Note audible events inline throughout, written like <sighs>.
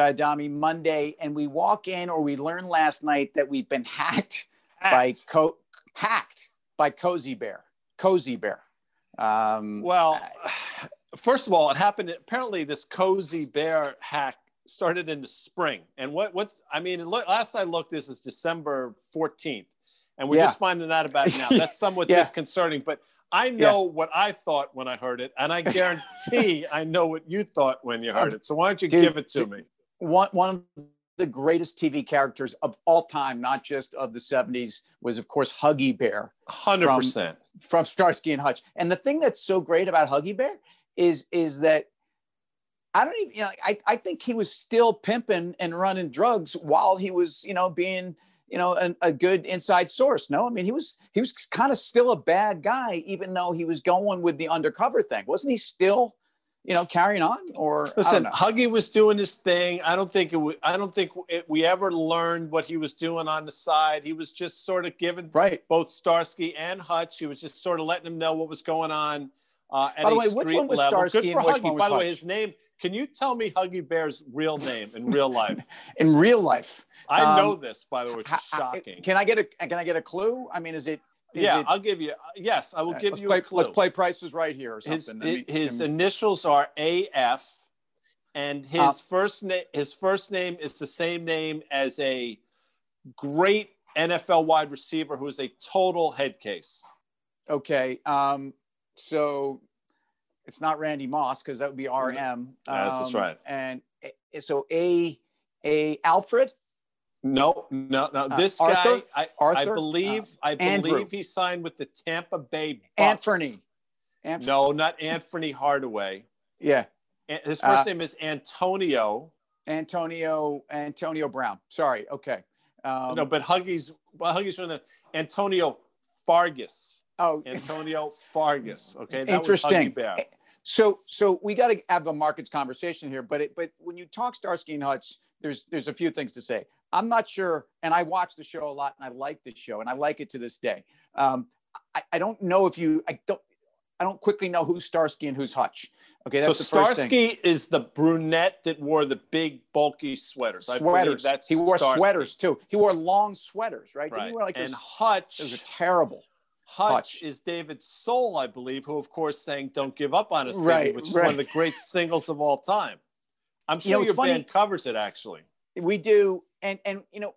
Gadami Monday, and we walk in, or we learn last night that we've been hacked, Hacked. by co- hacked by Cozy Bear. Cozy Bear. Um, Well, <sighs> first of all, it happened. Apparently, this cozy bear hack started in the spring. And what? What? I mean, last I looked, this is December fourteenth, and we're Yeah. just finding out about it now. <laughs> That's somewhat Yeah. disconcerting, but. I know what I thought when I heard it, and I <laughs> guarantee I know what you thought when you heard it. So why don't you Dude, give it to me? One one of the greatest TV characters of all time, not just of the 70s, was of course Huggy Bear Hundred percent. from Starsky and Hutch. And the thing that's so great about Huggy Bear is is that I don't even you know I, I think he was still pimping and running drugs while he was you know being you know an, a good inside source. No, I mean he was he was kind of still a bad guy even though he was going with the undercover thing. Wasn't he still you know carrying on or Listen. Huggy was doing his thing. I don't think it. wa- I don't think it, we ever learned what he was doing on the side. He was just sort of giving right? both Starsky and Hutch. He was just sort of letting them know what was going on uh, at By the a way, which one was level. Starsky Good for Huggy. was By the way, his name. Can you tell me Huggy Bear's real name in <laughs> real life? In real life, I Um, know this, by the way, which is shocking. Can I get a can I get a clue? I mean, is it? Yeah, it- I'll give you. Yes, I will uh, give you play, a clue. Let's play Price Is Right here or his something. His can- initials are AF, and his Uh, first name his first name is the same name as a great NFL wide receiver who is a total head case. okay. Um, so it's not Randy Moss because that would be RM. Yeah, that's Um, right. And so a a Alfred. No, no, no. Uh, This Arthur? guy, I, I Arthur? believe, I Andrew. believe he signed with the Tampa Bay Bucks. Anthony. Anth- No, not Anthony Hardaway. Yeah. His first Uh, name is Antonio. Antonio Antonio Brown. Sorry. Okay. Um, no, but Huggies, well, Huggies from the Antonio Fargas. oh, Antonio Fargas. Okay, that Interesting. was Huggy Bear. So, so we got to have a markets conversation here, but it, but when you talk Starsky and Hutch, there's there's a few things to say. I'm not sure, and I watch the show a lot, and I like the show, and I like it to this day. Um, I, I don't know if you, I don't, I don't quickly know who's Starsky and who's Hutch. Okay, So that's the first thing. Starsky is the brunette that wore the big bulky sweaters. I Sweaters. that's he wore Starsky. sweaters too. He wore long sweaters, right? Right. like and those- Hutch, those are terrible. Hutch, Hutch. is David Soul, I believe, who of course sang "Don't Give Up on Us," baby, Right, which is right. one of the great singles of all time. I'm You sure know, your funny- band covers it actually. We do, and and you know,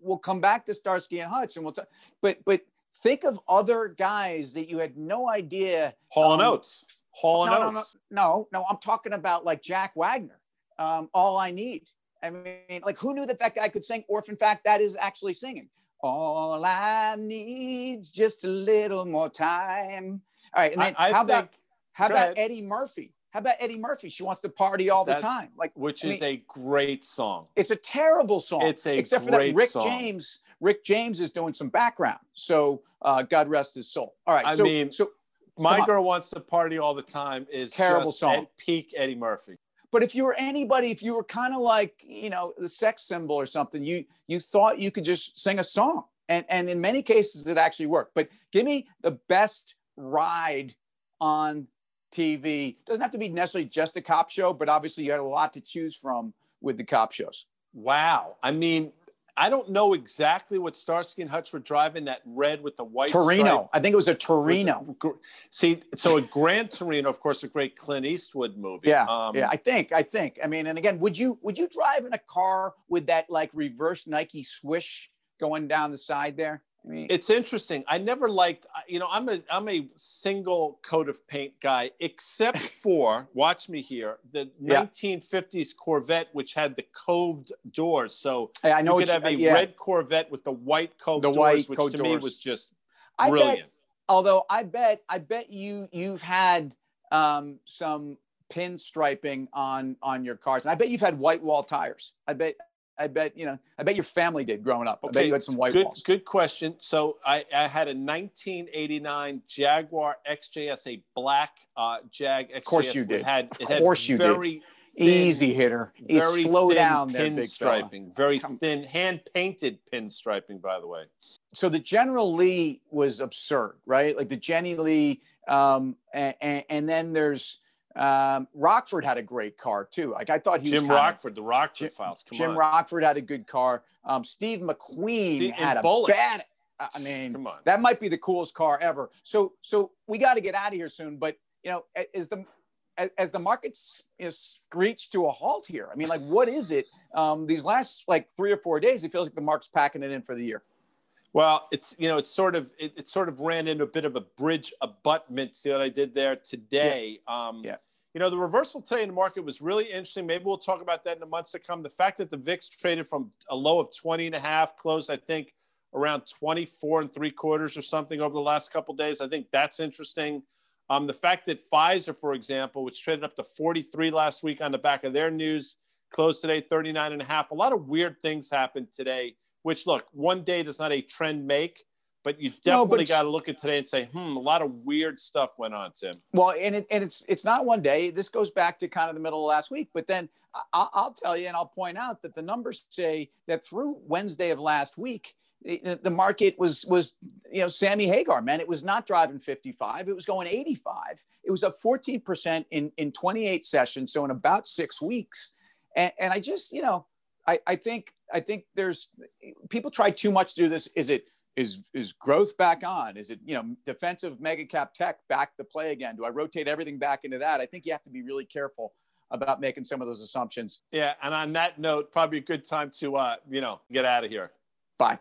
we'll come back to Starsky and Hutch, and we'll talk. But but think of other guys that you had no idea. Hall and Um, Oates. Hall and No, no, no, Oates. no, no. I'm talking about like Jack Wagner. Um, All I need. I mean, like who knew that that guy could sing? Or if in fact that is actually singing. All I need's just a little more time. All right, and then I, I how think, about how about ahead. Eddie Murphy? How about Eddie Murphy? She wants to party all the time. Like which I is mean- a great song. it's a terrible song. It's a except for that Rick song. James. Rick James is doing some background. So uh, God rest his soul. All right. I so, mean, so My girl wants to party all the time is terrible song. peak Eddie Murphy. but if you were anybody, if you were kind of like you know the sex symbol or something, you you thought you could just sing a song, and and in many cases it actually worked. But give me the best ride on TV. Doesn't have to be necessarily just a cop show, but obviously you had a lot to choose from with the cop shows. Wow. I mean, I don't know exactly what Starsky and Hutch were driving that red with the white Torino, stripe. I think it was a Was it Torino. See, so a Grand Torino, of course, a great Clint Eastwood movie. Yeah, Um, yeah, I think, I think. I mean, and again, would you would you drive in a car with that like reverse Nike swish going down the side there? It's interesting. I never liked, you know, I'm a I'm a single coat of paint guy, except <laughs> for watch me here, the Yeah. 1950s Corvette, which had the coved doors. So I I know you could have a yeah. red Corvette with the white coved The doors, white which to me was just I bet, brilliant. although I bet, I bet you you've had um, some pinstriping on on your cars. And I bet you've had white wall tires. I bet, I bet you know. I bet your family did growing up. I bet you had some white good, walls. Good question. So I, I had a 1989 Jaguar XJS, a black uh, Jag XJS. course you did. had, Of it had course you did. very thin- Easy hitter. Very slow thin down there, big fella. pinstriping. Very thin, hand painted pinstriping, by the way. so the General Lee was absurd, right? Like the Jenny Lee, um, and, and then there's Um, Rockford had a great car too. Like I thought he Jim was kinda, Rockford, the Rockford Jim, files. Come Jim on. Rockford had a good car. Um, Steve McQueen Steve- had a bad. I mean, Come on. that might be the coolest car ever. So, so we got to get out of here soon. But you know, as the as, as the markets is screeched to a halt here. I mean, like, what is it? Um, these last like three or four days, it feels like the market's packing it in for the year. Well, it's you know, it's sort of it, it sort of ran into a bit of a bridge abutment. See what I did there today? Um, Yeah. You know, the reversal today in the market was really interesting. Maybe we'll talk about that in the months to come. The fact that the VIX traded from a low of 20 and a half, closed, I think, around 24 and three quarters or something over the last couple days. I think that's interesting. Um, the fact that Pfizer, for example, which traded up to 43 last week on the back of their news, closed today 39 and a half. A lot of weird things happened today, which look, one day does not a trend make, but you definitely it's- got to look at today and say, hmm, a lot of weird stuff went on, Tim. Well, and it, and it's it's not one day. This goes back to kind of the middle of last week. But then I- I'll, I'll tell you, and I'll point out that the numbers say that through Wednesday of last week, the the market was was you know Sammy Hagar, man, it was not driving 55. It was going 85. It was up 14 percent in in 28 sessions, so in about six weeks. And, and I just you know I, I think I think there's people try too much to do this. Is it is is growth back on? Is it you know defensive mega cap tech back to play again? Do I rotate everything back into that? I think you have to be really careful about making some of those assumptions. Yeah. And on that note, probably a good time to, uh, you know, get out of here. Bye.